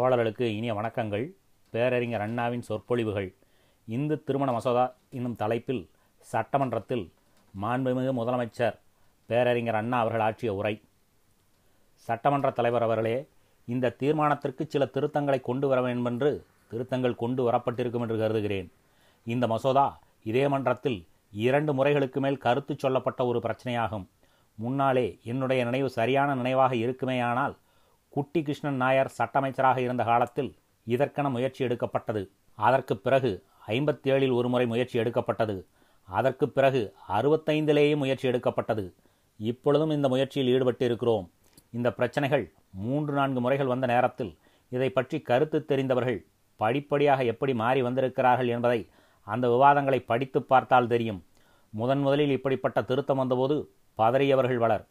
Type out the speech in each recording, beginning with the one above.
தோழர்களுக்கு இனிய வணக்கங்கள். பேரறிஞர் அண்ணாவின் சொற்பொழிவுகள். இந்து திருமண மசோதா என்னும் தலைப்பில் சட்டமன்றத்தில் மாண்புமிகு முதலமைச்சர் பேரறிஞர் அண்ணா அவர்கள் ஆற்றிய உரை. சட்டமன்ற தலைவர் அவர்களே இந்த தீர்மானத்திற்கு சில திருத்தங்களை கொண்டு வர வேண்டும் என்று திருத்தங்கள் கொண்டு வரப்பட்டிருக்கும் என்று கருதுகிறேன். இந்த மசோதா இதே மன்றத்தில் இரண்டு முறைகளுக்கு மேல் கருத்து சொல்லப்பட்ட ஒரு பிரச்சனையாகும். முன்னாலே என்னுடைய நினைவு சரியான நினைவாக இருக்குமேயானால் குட்டி கிருஷ்ணன் நாயர் சட்டமைச்சராக இருந்த காலத்தில் இதற்கென முயற்சி எடுக்கப்பட்டது. அதற்கு பிறகு ஐம்பத்தி ஏழில் ஒரு முறை முயற்சி எடுக்கப்பட்டது. அதற்கு பிறகு அறுபத்தைந்திலேயே முயற்சி எடுக்கப்பட்டது. இப்பொழுதும் இந்த முயற்சியில் ஈடுபட்டு இருக்கிறோம் இந்த பிரச்சனைகள் மூன்று நான்கு முறைகள் வந்த நேரத்தில் இதை பற்றி கருத்து தெரிந்தவர்கள் படிப்படியாக எப்படி மாறி வந்திருக்கிறார்கள் என்பதை அந்த விவாதங்களை படித்து பார்த்தால் தெரியும். முதன் முதலில் இப்படிப்பட்ட திருத்தம் வந்தபோது பதறியவர்கள் வளர்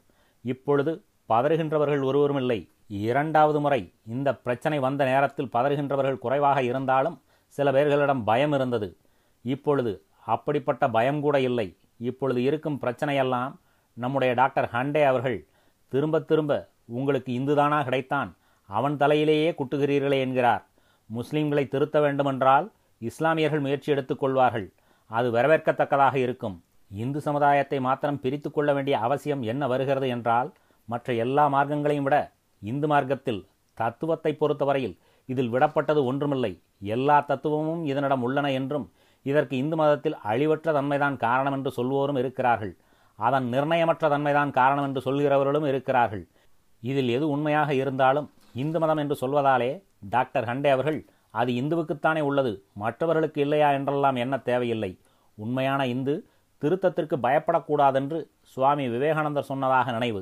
இப்பொழுது பதறுகின்றவர்கள் ஒருவரும் இல்லை. இரண்டாவது முறை இந்த பிரச்சனை வந்த நேரத்தில் பதறுகின்றவர்கள் குறைவாக இருந்தாலும் சில பேர்களிடம் பயம் இருந்தது. இப்பொழுது அப்படிப்பட்ட பயம் கூட இல்லை. இப்பொழுது இருக்கும் பிரச்சனையெல்லாம் நம்முடைய டாக்டர் ஹண்டே அவர்கள் திரும்ப திரும்ப உங்களுக்கு இந்துதானா கிடைத்தான் அவன் தலையிலேயே குட்டுகிறீர்களே என்கிறார். முஸ்லீம்களை திருத்த வேண்டுமென்றால் இஸ்லாமியர்கள் முயற்சி எடுத்துக்கொள்வார்கள் அது வரவேற்கத்தக்கதாக இருக்கும். இந்து சமுதாயத்தை மாத்திரம் பிரித்து கொள்ள வேண்டிய அவசியம் என்ன வருகிறது என்றால் மற்ற எல்லா மார்க்கங்களையும் விட இந்து மார்க்கத்தில் தத்துவத்தை பொறுத்தவரையில் இதில் விடப்பட்டது ஒன்றுமில்லை. எல்லா தத்துவமும் இதனிடம் உள்ளன என்றும் இதற்கு இந்து மதத்தில் அழிவற்ற தன்மைதான் காரணம் என்று சொல்வோரும் இருக்கிறார்கள். அதன் நிர்ணயமற்ற தன்மைதான் காரணம் என்று சொல்கிறவர்களும் இருக்கிறார்கள். இதில் எது உண்மையாக இருந்தாலும் இந்து மதம் என்று சொல்வதாலே டாக்டர் ஹண்டே அவர்கள் அது இந்துவுக்குத்தானே உள்ளது மற்றவர்களுக்கு இல்லையா என்றெல்லாம் என்ன தேவையில்லை. உண்மையான இந்து திருத்தத்திற்கு பயப்படக்கூடாதென்று சுவாமி விவேகானந்தர் சொன்னதாக நினைவு.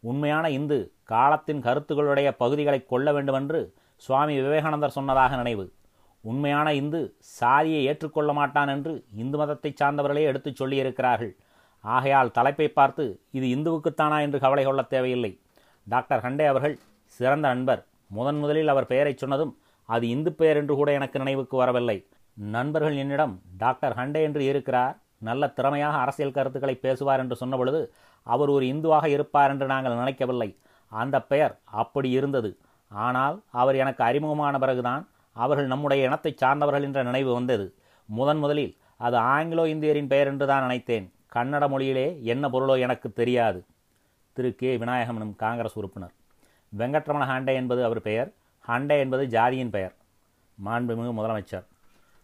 உண்மையான இந்து காலத்தின் கருத்துக்களுடைய பகுதிகளை கொள்ள வேண்டுமென்று சுவாமி விவேகானந்தர் சொன்னதாக நினைவு. உண்மையான இந்து சாதியை ஏற்றுக்கொள்ள மாட்டான் என்று இந்து மதத்தை சார்ந்தவர்களே எடுத்துச் சொல்லியிருக்கிறார்கள். ஆகையால் தலைப்பை பார்த்து இது இந்துவுக்குத்தானா என்று கவலை கொள்ள தேவையில்லை. டாக்டர் ஹண்டே அவர்கள் சிறந்த நண்பர் முதன் முதலில் அவர் பெயரை சொன்னதும் அது இந்து பெயர் என்று கூட எனக்கு நினைவுக்கு வரவில்லை. நண்பர்கள் என்னிடம் டாக்டர் ஹண்டே என்று இருக்கிறார். நல்ல திறமையாக அரசியல் கருத்துக்களை பேசுவார் என்று சொன்னபொழுது அவர் ஒரு இந்துவாக இருப்பார் என்று நாங்கள் நினைக்கவில்லை. அந்த பெயர் அப்படி இருந்தது. ஆனால் அவர் எனக்கு அறிமுகமான பிறகுதான் அவர்கள் நம்முடைய இனத்தை சார்ந்தவர்கள் என்ற நினைவு வந்தது. முதன் முதலில் அது ஆங்கிலோ இந்தியரின் பெயர் என்று தான் நினைத்தேன். கன்னட மொழியிலே என்ன பொருளோ எனக்கு தெரியாது. திரு கே. விநாயகம் எனும் காங்கிரஸ் உறுப்பினர். வெங்கட்ரமண ஹாண்டே என்பது அவர் பெயர். ஹண்டே என்பது ஜாதியின் பெயர். மாண்புமிகு முதலமைச்சர்.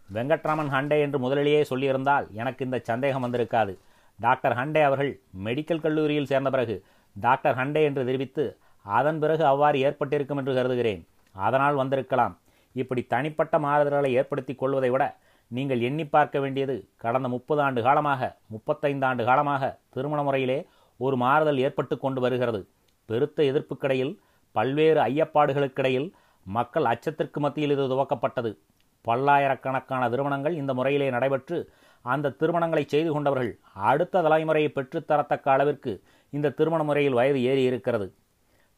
வெங்கட்ராமன் ஹண்டே என்று முதலிலேயே சொல்லியிருந்தால் எனக்கு இந்த சந்தேகம் வந்திருக்காது. டாக்டர் ஹண்டே அவர்கள் மெடிக்கல் கல்லூரியில் சேர்ந்த பிறகு டாக்டர் ஹண்டே என்று தெரிவித்து அதன் பிறகு அவ்வாறு ஏற்பட்டிருக்கும் என்று கருதுகிறேன். அதனால் வந்திருக்கலாம். இப்படி தனிப்பட்ட மாறுதல்களை ஏற்படுத்திக் கொள்வதை விட நீங்கள் எண்ணி பார்க்க வேண்டியது கடந்த முப்பது ஆண்டு காலமாக முப்பத்தைந்து ஆண்டு காலமாக திருமண முறையிலே ஒரு மாறுதல் ஏற்பட்டு கொண்டு வருகிறது. பெருத்த எதிர்ப்புக்கிடையில் பல்வேறு ஐயப்பாடுகளுக்கிடையில் மக்கள் அச்சத்திற்கு மத்தியில் இது துவக்கப்பட்டது. பல்லாயிரக்கணக்கான திருமணங்கள் இந்த முறையிலே நடைபெற்று அந்த திருமணங்களை செய்து கொண்டவர்கள் அடுத்த தலைமுறையை பெற்றுத்தரத்தக்க அளவிற்கு இந்த திருமண முறையில் வயது ஏறி இருக்கிறது.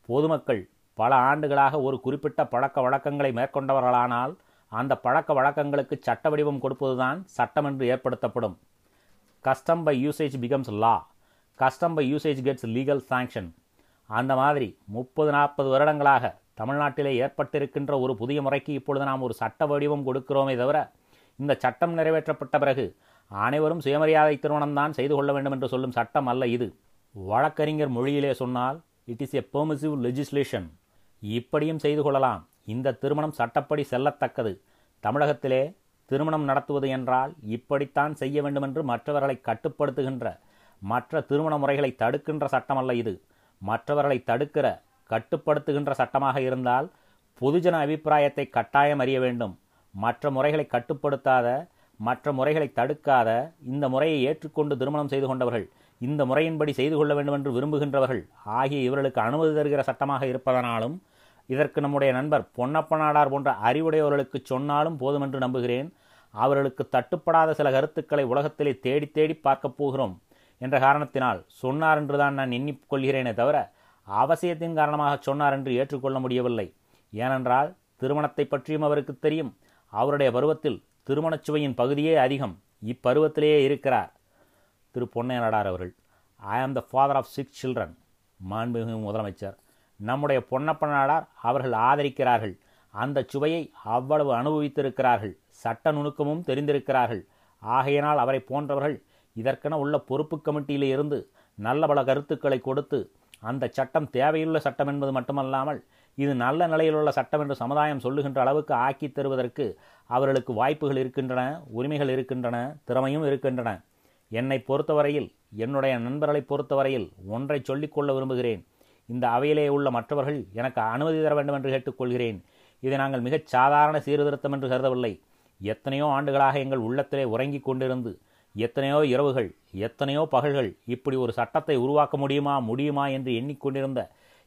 பொதுமக்கள் பல ஆண்டுகளாக ஒரு குறிப்பிட்ட பழக்க வழக்கங்களை மேற்கொண்டவர்களானால் அந்த பழக்க வழக்கங்களுக்கு சட்ட வடிவம் கொடுப்பதுதான் சட்டம் என்று ஏற்படுத்தப்படும். Custom by usage becomes law custom by usage gets legal sanction அந்த மாதிரி முப்பது நாற்பது வருடங்களாக தமிழ்நாட்டிலே ஏற்பட்டிருக்கின்ற ஒரு புதிய முறைக்கு இப்பொழுது நாம் ஒரு சட்ட வடிவம் கொடுக்கிறோமே தவிர இந்த சட்டம் நிறைவேற்றப்பட்ட பிறகு அனைவரும் சுயமரியாதை திருமணம்தான் செய்து கொள்ள வேண்டும் என்று சொல்லும் சட்டம் அல்ல இது. வழக்கறிஞர் மொழியிலே சொன்னால் it is a permissive legislation இப்படியும் செய்து கொள்ளலாம். இந்த திருமணம் சட்டப்படி செல்லத்தக்கது. தமிழகத்திலே திருமணம் நடத்துவது என்றால் இப்படித்தான் செய்ய வேண்டுமென்று மற்றவர்களை கட்டுப்படுத்துகின்ற மற்ற திருமண முறைகளை தடுக்கின்ற சட்டம் அல்ல இது. மற்றவர்களை தடுக்கிற கட்டுப்படுத்துகின்ற சட்டமாக இருந்தால் பொதுஜன அபிப்பிராயத்தை கட்டாயம் அறிய வேண்டும். மற்ற முறைகளை கட்டுப்படுத்தாத மற்ற முறைகளை தடுக்காத இந்த முறையை ஏற்றுக்கொண்டு திருமணம் செய்து கொண்டவர்கள் இந்த முறையின்படி செய்து கொள்ள வேண்டும் என்று விரும்புகின்றவர்கள் ஆகிய இவர்களுக்கு அனுமதி தருகிற சட்டமாக இருப்பதனாலும் இதற்கு நம்முடைய நண்பர் பொன்னப்ப நாடார் போன்ற அறிவுடையவர்களுக்கு சொன்னாலும் போதுமென்று நம்புகிறேன். அவர்களுக்கு தட்டுப்படாத சில கருத்துக்களை உலகத்திலே தேடி தேடி பார்க்கப் போகிறோம். என்ற காரணத்தினால் சொன்னார் என்றுதான் நான் எண்ணிக்கொள்கிறேனே தவிர அவசியத்தின் காரணமாக சொன்னார் என்று ஏற்றுக்கொள்ள முடியவில்லை. ஏனென்றால் திருமணத்தை பற்றியும் அவருக்கு தெரியும். அவருடைய பருவத்தில் திருமணச் சுவையின் பகுதியே அதிகம். இப்பருவத்திலேயே இருக்கிறார். திரு. பொன்னையனடார் அவர்கள் I am the father of six children மாண்புமிகு முதலமைச்சர் நம்முடைய பொன்னப்ப நாடார் அவர்கள் ஆதரிக்கிறார்கள். அந்த சுவையை அவ்வளவு அனுபவித்திருக்கிறார்கள். சட்ட நுணுக்கமும் தெரிந்திருக்கிறார்கள். ஆகையினால் அவரை போன்றவர்கள் இதற்கென உள்ள பொறுப்பு கமிட்டியில் இருந்து நல்ல பல கருத்துக்களை கொடுத்து அந்த சட்டம் தேவையுள்ள சட்டம் என்பது மட்டுமல்லாமல் இது நல்ல நிலையில் உள்ள சட்டம் என்று சமுதாயம் சொல்லுகின்ற அளவுக்கு ஆக்கி தருவதற்கு அவர்களுக்கு வாய்ப்புகள் இருக்கின்றன உரிமைகள் இருக்கின்றன திறமையும் இருக்கின்றன. என்னை பொறுத்தவரையில் என்னுடைய நண்பர்களை பொறுத்தவரையில் ஒன்றை சொல்லிக்கொள்ள விரும்புகிறேன். இந்த அவையிலே உள்ள மற்றவர்கள் எனக்கு அனுமதி தர வேண்டும் என்று கேட்டுக்கொள்கிறேன். இதை நாங்கள் மிகச் சாதாரண சீர்திருத்தம் என்று கருதவில்லை. எத்தனையோ ஆண்டுகளாக எங்கள் உள்ளத்திலே உறங்கிக் கொண்டிருந்து எத்தனையோ இரவுகள் எத்தனையோ பகல்கள் இப்படி ஒரு சட்டத்தை உருவாக்க முடியுமா முடியுமா என்று எண்ணிக்கொண்டிருந்த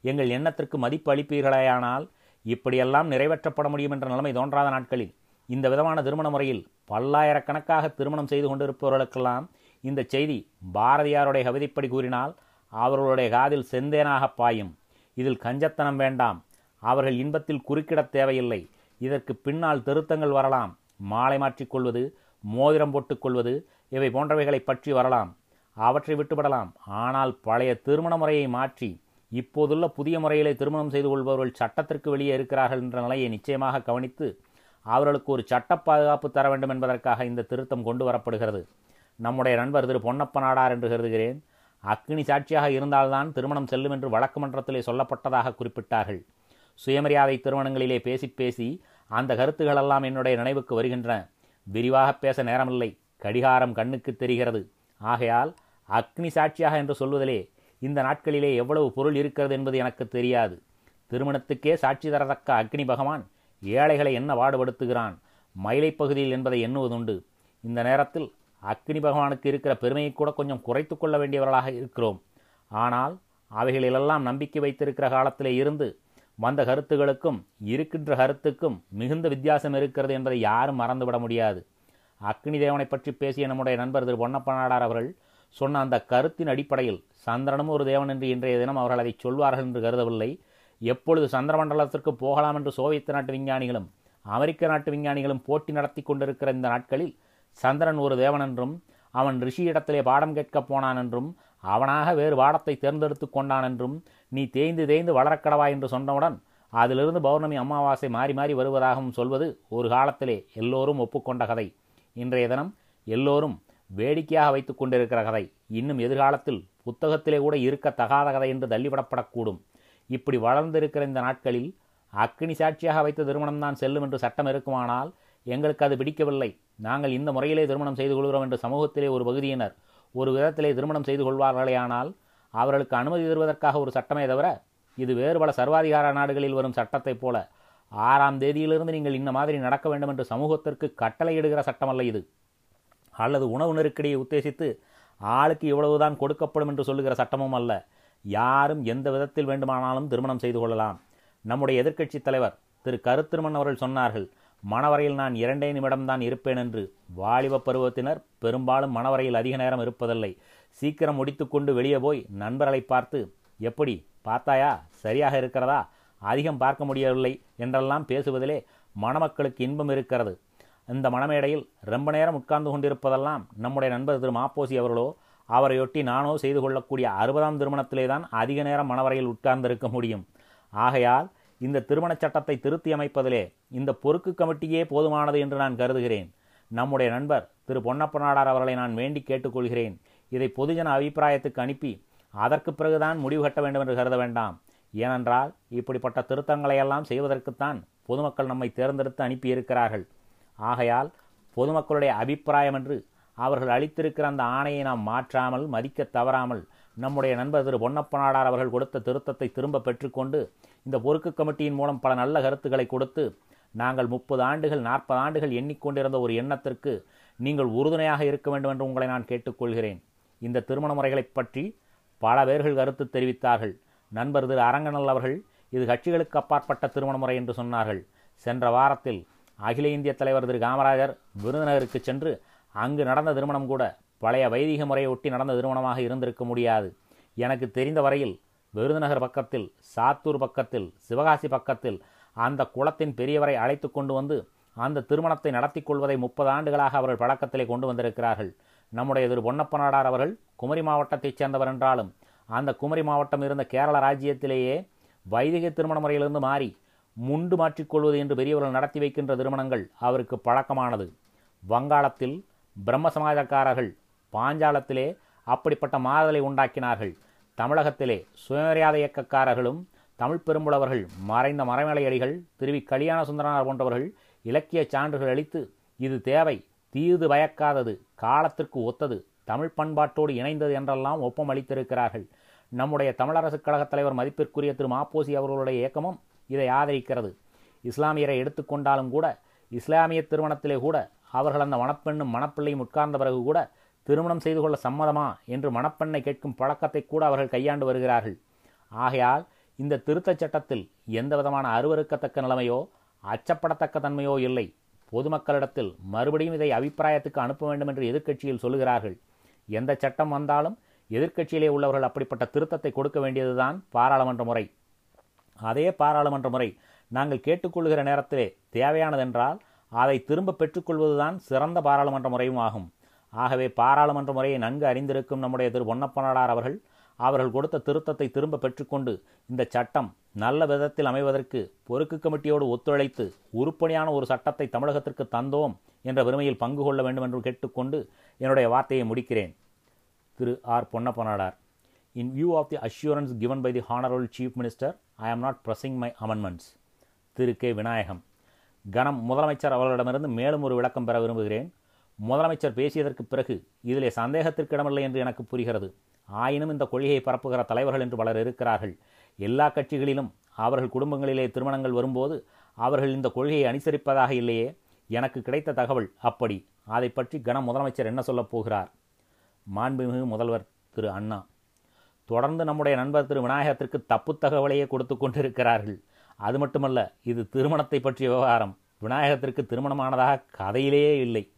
எங்கள் எண்ணத்திற்கு மதிப்பு அளிப்பீர்களேயானால் இப்படியெல்லாம் நிறைவேற்றப்பட முடியும் என்ற நிலைமை தோன்றாத நாட்களில் இந்த விதமான திருமண முறையில் பல்லாயிரக்கணக்காக திருமணம் செய்து கொண்டிருப்பவர்களுக்கெல்லாம் இந்த செய்தி பாரதியாருடைய கவிதைப்படி கூறினால் அவர்களுடைய காதில் செந்தேனாக பாயும். இதில் கஞ்சத்தனம் வேண்டாம். அவர்கள் இன்பத்தில் குறுக்கிடத் தேவையில்லை. இதற்கு பின்னால் திருத்தங்கள் வரலாம். மாலை மாற்றிக்கொள்வது மோதிரம் போட்டுக்கொள்வது இவை போன்றவைகளை பற்றி வரலாம். அவற்றை விட்டுவிடலாம். ஆனால் பழைய திருமண முறையை மாற்றி இப்போதுள்ள புதிய முறையிலே திருமணம் செய்து கொள்பவர்கள் சட்டத்திற்கு வெளியே இருக்கிறார்கள் என்ற நிலையை நிச்சயமாக கவனித்து அவர்களுக்கு ஒரு சட்ட பாதுகாப்பு தர வேண்டும் என்பதற்காக இந்த திருத்தம் கொண்டு வரப்படுகிறது. நம்முடைய நண்பர் திரு பொன்னப்ப நாடார் என்று கருதுகிறேன். அக்னி சாட்சியாக இருந்தால்தான் திருமணம் செல்லும் என்று வழக்கு மன்றத்திலே சொல்லப்பட்டதாக குறிப்பிட்டார்கள். சுயமரியாதை திருமணங்களிலே பேசி பேசி அந்த கருத்துகளெல்லாம் என்னுடைய நினைவுக்கு வருகின்றன. விரிவாக பேச நேரமில்லை. கடிகாரம் கண்ணுக்கு தெரிகிறது. ஆகையால் அக்னி சாட்சியாக என்று சொல்வதிலே இந்த நாட்களிலே எவ்வளவு பொருள் இருக்கிறது என்பது எனக்கு தெரியாது. திருமணத்துக்கே சாட்சி தரத்தக்க அக்னி பகவான் ஏழைகளை என்ன பாடுபடுத்துகிறான்? மயிலை பகுதியில் என்பதை எண்ணுவதுண்டு. இந்த நேரத்தில் அக்னி பகவானுக்கு இருக்கிற பெருமையை கூட கொஞ்சம் குறைத்து கொள்ள வேண்டியவர்களாக இருக்கிறோம். ஆனால் அவைகளிலெல்லாம் நம்பிக்கை வைத்திருக்கிற காலத்திலே இருந்து வந்த கருத்துகளுக்கும் இருக்கின்ற கருத்துக்கும் மிகுந்த வித்தியாசம் இருக்கிறது என்பதை யாரும் மறந்துவிட முடியாது. அக்னி தேவனை பற்றி பேசிய நம்முடைய நண்பர் திரு பொன்னப்பநாடார் அவர்கள் சொன்ன அந்த கருத்தின் அடிப்படையில் சந்திரனும் ஒரு தேவன் என்று இன்றைய தினம் அவர்கள் அதை சொல்வார்கள் என்று கருதவில்லை. எப்பொழுது சந்திரமண்டலத்திற்கு போகலாம் என்று சோவியத் நாட்டு விஞ்ஞானிகளும் அமெரிக்க நாட்டு விஞ்ஞானிகளும் போட்டி நடத்தி கொண்டிருக்கிற இந்த நாட்களில் சந்திரன் ஒரு தேவன் என்றும் அவன் ரிஷியிடத்திலே பாடம் கேட்கப் போனான் என்றும் அவனாக வேறு பாடத்தை தேர்ந்தெடுத்து கொண்டான் என்றும் நீ தேய்ந்து தேய்ந்து வளரக்கடவா என்று சொன்னவுடன் அதிலிருந்து பௌர்ணமி அமாவாசை மாறி மாறி வருவதாகவும் சொல்வது ஒரு காலத்திலே எல்லோரும் ஒப்புக்கொண்ட கதை. இன்றைய தினம் எல்லோரும் வேடிக்கையாக வைத்து கொண்டிருக்கிற கதை. இன்னும் எதிர்காலத்தில் புத்தகத்திலே கூட இருக்க தகாத கதை என்று தள்ளிவிடப்படக்கூடும். இப்படி வளர்ந்திருக்கிற இந்த நாட்களில் அக்னி சாட்சியாக வைத்த திருமணம்தான் செல்லும் என்று சட்டம் இருக்குமானால் எங்களுக்கு அது பிடிக்கவில்லை. நாங்கள் இந்த முறையிலே திருமணம் செய்து கொள்கிறோம் என்று சமூகத்திலே ஒரு பகுதியினர் ஒரு விதத்திலே திருமணம் செய்து கொள்வார்களேயானால் அவர்களுக்கு அனுமதி தருவதற்காக ஒரு சட்டமே தவிர இது வேறு பல சர்வாதிகார நாடுகளில் வரும் சட்டத்தைப் போல ஆறாம் தேதியிலிருந்து நீங்கள் இந்த மாதிரி நடக்க வேண்டும் என்று சமூகத்திற்கு கட்டளையிடுகிற சட்டமல்ல இது. அல்லது உணவு நெருக்கடியை உத்தேசித்து ஆளுக்கு இவ்வளவுதான் கொடுக்கப்படும் என்று சொல்லுகிற சட்டமும் அல்ல. யாரும் எந்த விதத்தில் வேண்டுமானாலும் திருமணம் செய்து கொள்ளலாம். நம்முடைய எதிர்க்கட்சித் தலைவர் திரு கருத்திருமன் அவர்கள் சொன்னார்கள் மணவரையில் நான் இரண்டே நிமிடம்தான் இருப்பேன் என்று வாலிப பருவத்தினர் பெரும்பாலும் மணவரையில் அதிக நேரம் இருப்பதில்லை. சீக்கிரம் முடித்துக்கொண்டு வெளியே போய் நண்பர்களை பார்த்து எப்படி பார்த்தாயா? சரியாக இருக்கிறதா? அதிகம் பார்க்க முடியவில்லை என்றெல்லாம் பேசுவதிலே மணமக்களுக்கு இன்பம் இருக்கிறது. இந்த மணமேடையில் ரொம்ப நேரம் உட்கார்ந்து கொண்டிருப்பதெல்லாம் நம்முடைய நண்பர் திரு மாப்போசி அவர்களோ அவரையொட்டி நானோ செய்து கொள்ளக்கூடிய அறுபதாம் திருமணத்திலே தான் அதிக நேரம் மணவரையில் உட்கார்ந்திருக்க முடியும். ஆகையால் இந்த திருமணச் சட்டத்தை திருத்தி அமைப்பதிலே இந்த பொறுக்கு கமிட்டியே போதுமானது என்று நான் கருதுகிறேன். நம்முடைய நண்பர் திரு பொன்னப்ப நாடார் அவர்களை நான் வேண்டி கேட்டுக்கொள்கிறேன். இதை பொதுஜன அபிப்பிராயத்துக்கு அனுப்பி அதற்கு பிறகுதான் முடிவு கட்ட வேண்டும் என்று கருத வேண்டாம். ஏனென்றால் இப்படிப்பட்ட திருத்தங்களையெல்லாம் செய்வதற்குத்தான் பொதுமக்கள் நம்மை தேர்ந்தெடுத்து அனுப்பியிருக்கிறார்கள். ஆகையால் பொதுமக்களுடைய அபிப்பிராயம் என்று அவர்கள் அளித்திருக்கிற அந்த ஆணையை நாம் மாற்றாமல் மதிக்க தவறாமல் நம்முடைய நண்பர் திரு பொன்னப்பநாடார் அவர்கள் கொடுத்த திருத்தத்தை திரும்ப பெற்றுக்கொண்டு இந்த பொறுக்கு கமிட்டியின் மூலம் பல நல்ல கருத்துக்களை கொடுத்து நாங்கள் முப்பது ஆண்டுகள் நாற்பது ஆண்டுகள் எண்ணிக்கொண்டிருந்த ஒரு எண்ணத்திற்கு நீங்கள் உறுதுணையாக இருக்க வேண்டும் என்று உங்களை நான் கேட்டுக்கொள்கிறேன். இந்த திருமண முறைகளைப் பற்றி பல பேர்கள் கருத்து தெரிவித்தார்கள். நண்பர் திரு அரங்கனல் அவர்கள் இது கட்சிகளுக்கு அப்பாற்பட்ட திருமண முறை என்று சொன்னார்கள். சென்ற வாரத்தில் அகில இந்திய தலைவர் திரு காமராஜர் விருதுநகருக்கு சென்று அங்கு நடந்த திருமணம் கூட பழைய வைதிக முறையை ஒட்டி நடந்த திருமணமாக இருந்திருக்க முடியாது. எனக்கு தெரிந்த வரையில் விருதுநகர் பக்கத்தில் சாத்தூர் பக்கத்தில் சிவகாசி பக்கத்தில் அந்த குளத்தின் பெரியவரை அழைத்து கொண்டு வந்து அந்த திருமணத்தை நடத்தி கொள்வதை முப்பது ஆண்டுகளாக அவர்கள் பழக்கத்திலே கொண்டு வந்திருக்கிறார்கள். நம்முடைய திரு பொன்னப்ப நாடார் அவர்கள் குமரி மாவட்டத்தைச் சேர்ந்தவர் என்றாலும் அந்த குமரி மாவட்டம் இருந்த கேரள ராஜ்யத்திலேயே வைதிக திருமண முறையிலிருந்து மாறி முண்டு மாற்றிக்கொள்வது என்று பெரியவர்கள் நடத்தி வைக்கின்ற திருமணங்கள் அவருக்கு பழக்கமானது. வங்காளத்தில் பிரம்ம சமாஜக்காரர்கள் பாஞ்சாலத்திலே அப்படிப்பட்ட மாறுதலை உண்டாக்கினார்கள். தமிழகத்திலே சுயமரியாதை இயக்கக்காரர்களும் தமிழ் பெரும்புலவர்கள் மறைந்த மரமலையடிகள் திருவி கல்யாண சுந்தரனார் போன்றவர்கள் இலக்கிய சான்றுகள் அளித்து இது தேவை தீது பயக்காதது காலத்திற்கு ஒத்தது தமிழ் பண்பாட்டோடு இணைந்தது என்றெல்லாம் ஒப்பம் அளித்திருக்கிறார்கள். நம்முடைய தமிழரசுக் கழகத் தலைவர் மதிப்பிற்குரிய திரு. மாப்போசி அவர்களுடைய இயக்கமும் இதை ஆதரிக்கிறது. இஸ்லாமியரை எடுத்துக்கொண்டாலும் கூட இஸ்லாமிய திருமணத்திலே கூட அவர்கள் அந்த மணப்பெண்ணும் மணப்பிள்ளையும் உட்கார்ந்த பிறகு கூட திருமணம் செய்து கொள்ள சம்மதமா என்று மணப்பெண்ணை கேட்கும் பழக்கத்தை கூட அவர்கள் கையாண்டு வருகிறார்கள். ஆகையால் இந்த திருத்தச் சட்டத்தில் எந்த விதமான அருவறுக்கத்தக்க நிலைமையோ அச்சப்படத்தக்க தன்மையோ இல்லை. பொதுமக்களிடத்தில் மறுபடியும் இதை அபிப்பிராயத்துக்கு அனுப்ப வேண்டும் என்று எதிர்க்கட்சியில் சொல்லுகிறார்கள். எந்த சட்டம் வந்தாலும் எதிர்க்கட்சியிலே உள்ளவர்கள் அப்படிப்பட்ட திருத்தத்தை கொடுக்க வேண்டியதுதான் பாராளுமன்ற முறை. அதே பாராளுமன்ற முறை நாங்கள் கேட்டுக்கொள்கிற நேரத்திலே தேவையானதென்றால் அதை திரும்ப பெற்றுக்கொள்வதுதான் சிறந்த பாராளுமன்ற முறையும் ஆகும். ஆகவே பாராளுமன்ற முறையை நன்கு அறிந்திருக்கும் நம்முடைய திரு பொன்னப்பனாடார் அவர்கள் அவர்கள் கொடுத்த திருத்தத்தை திரும்ப பெற்றுக்கொண்டு இந்த சட்டம் நல்ல விதத்தில் அமைவதற்கு பொறுக்கு கமிட்டியோடு ஒத்துழைத்து உருப்படியான ஒரு சட்டத்தை தமிழகத்திற்கு தந்தோம் என்ற பெருமையில் பங்கு கொள்ள வேண்டும் என்று கேட்டுக்கொண்டு என்னுடைய வார்த்தையை முடிக்கிறேன். Thiru R Ponnappanadar in view of the assurance given by the honourable chief minister I am not pressing my amendments. Thiru K. Vinayagam கனம் முதலமைச்சர் அவர்களிடமிருந்து மேலும் ஒரு விளக்கம் பெற விரும்புகிறேன். முதலமைச்சர் பேசியதற்கு பிறகு இதிலே சந்தேகத்திற்கிடமில்லை என்று எனக்கு புரிகிறது. ஆயினும் இந்த கொள்கையை பரப்புகிற தலைவர்கள் என்று பலர் இருக்கிறார்கள். எல்லா கட்சிகளிலும் அவர்கள் குடும்பங்களிலே திருமணங்கள் வரும்போது அவர்கள் இந்த கொள்கையை அனுசரிப்பதாக இல்லையே? எனக்கு கிடைத்த தகவல் அப்படி. அதை பற்றி கன முதலமைச்சர் என்ன சொல்லப் போகிறார்? மாண்புமிகு முதல்வர் திரு அண்ணா தொடர்ந்து நம்முடைய நண்பர் திரு விநாயகத்திற்கு தப்பு தகவலையே கொடுத்து கொண்டிருக்கிறார்கள். அது மட்டுமல்ல இது திருமணத்தை பற்றிய விவகாரம். விநாயகத்திற்கு திருமணமானதாக கதையிலேயே இல்லை.